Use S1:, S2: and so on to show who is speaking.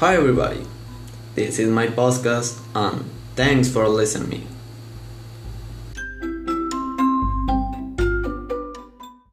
S1: Hi everybody, this is my podcast and thanks for listening me.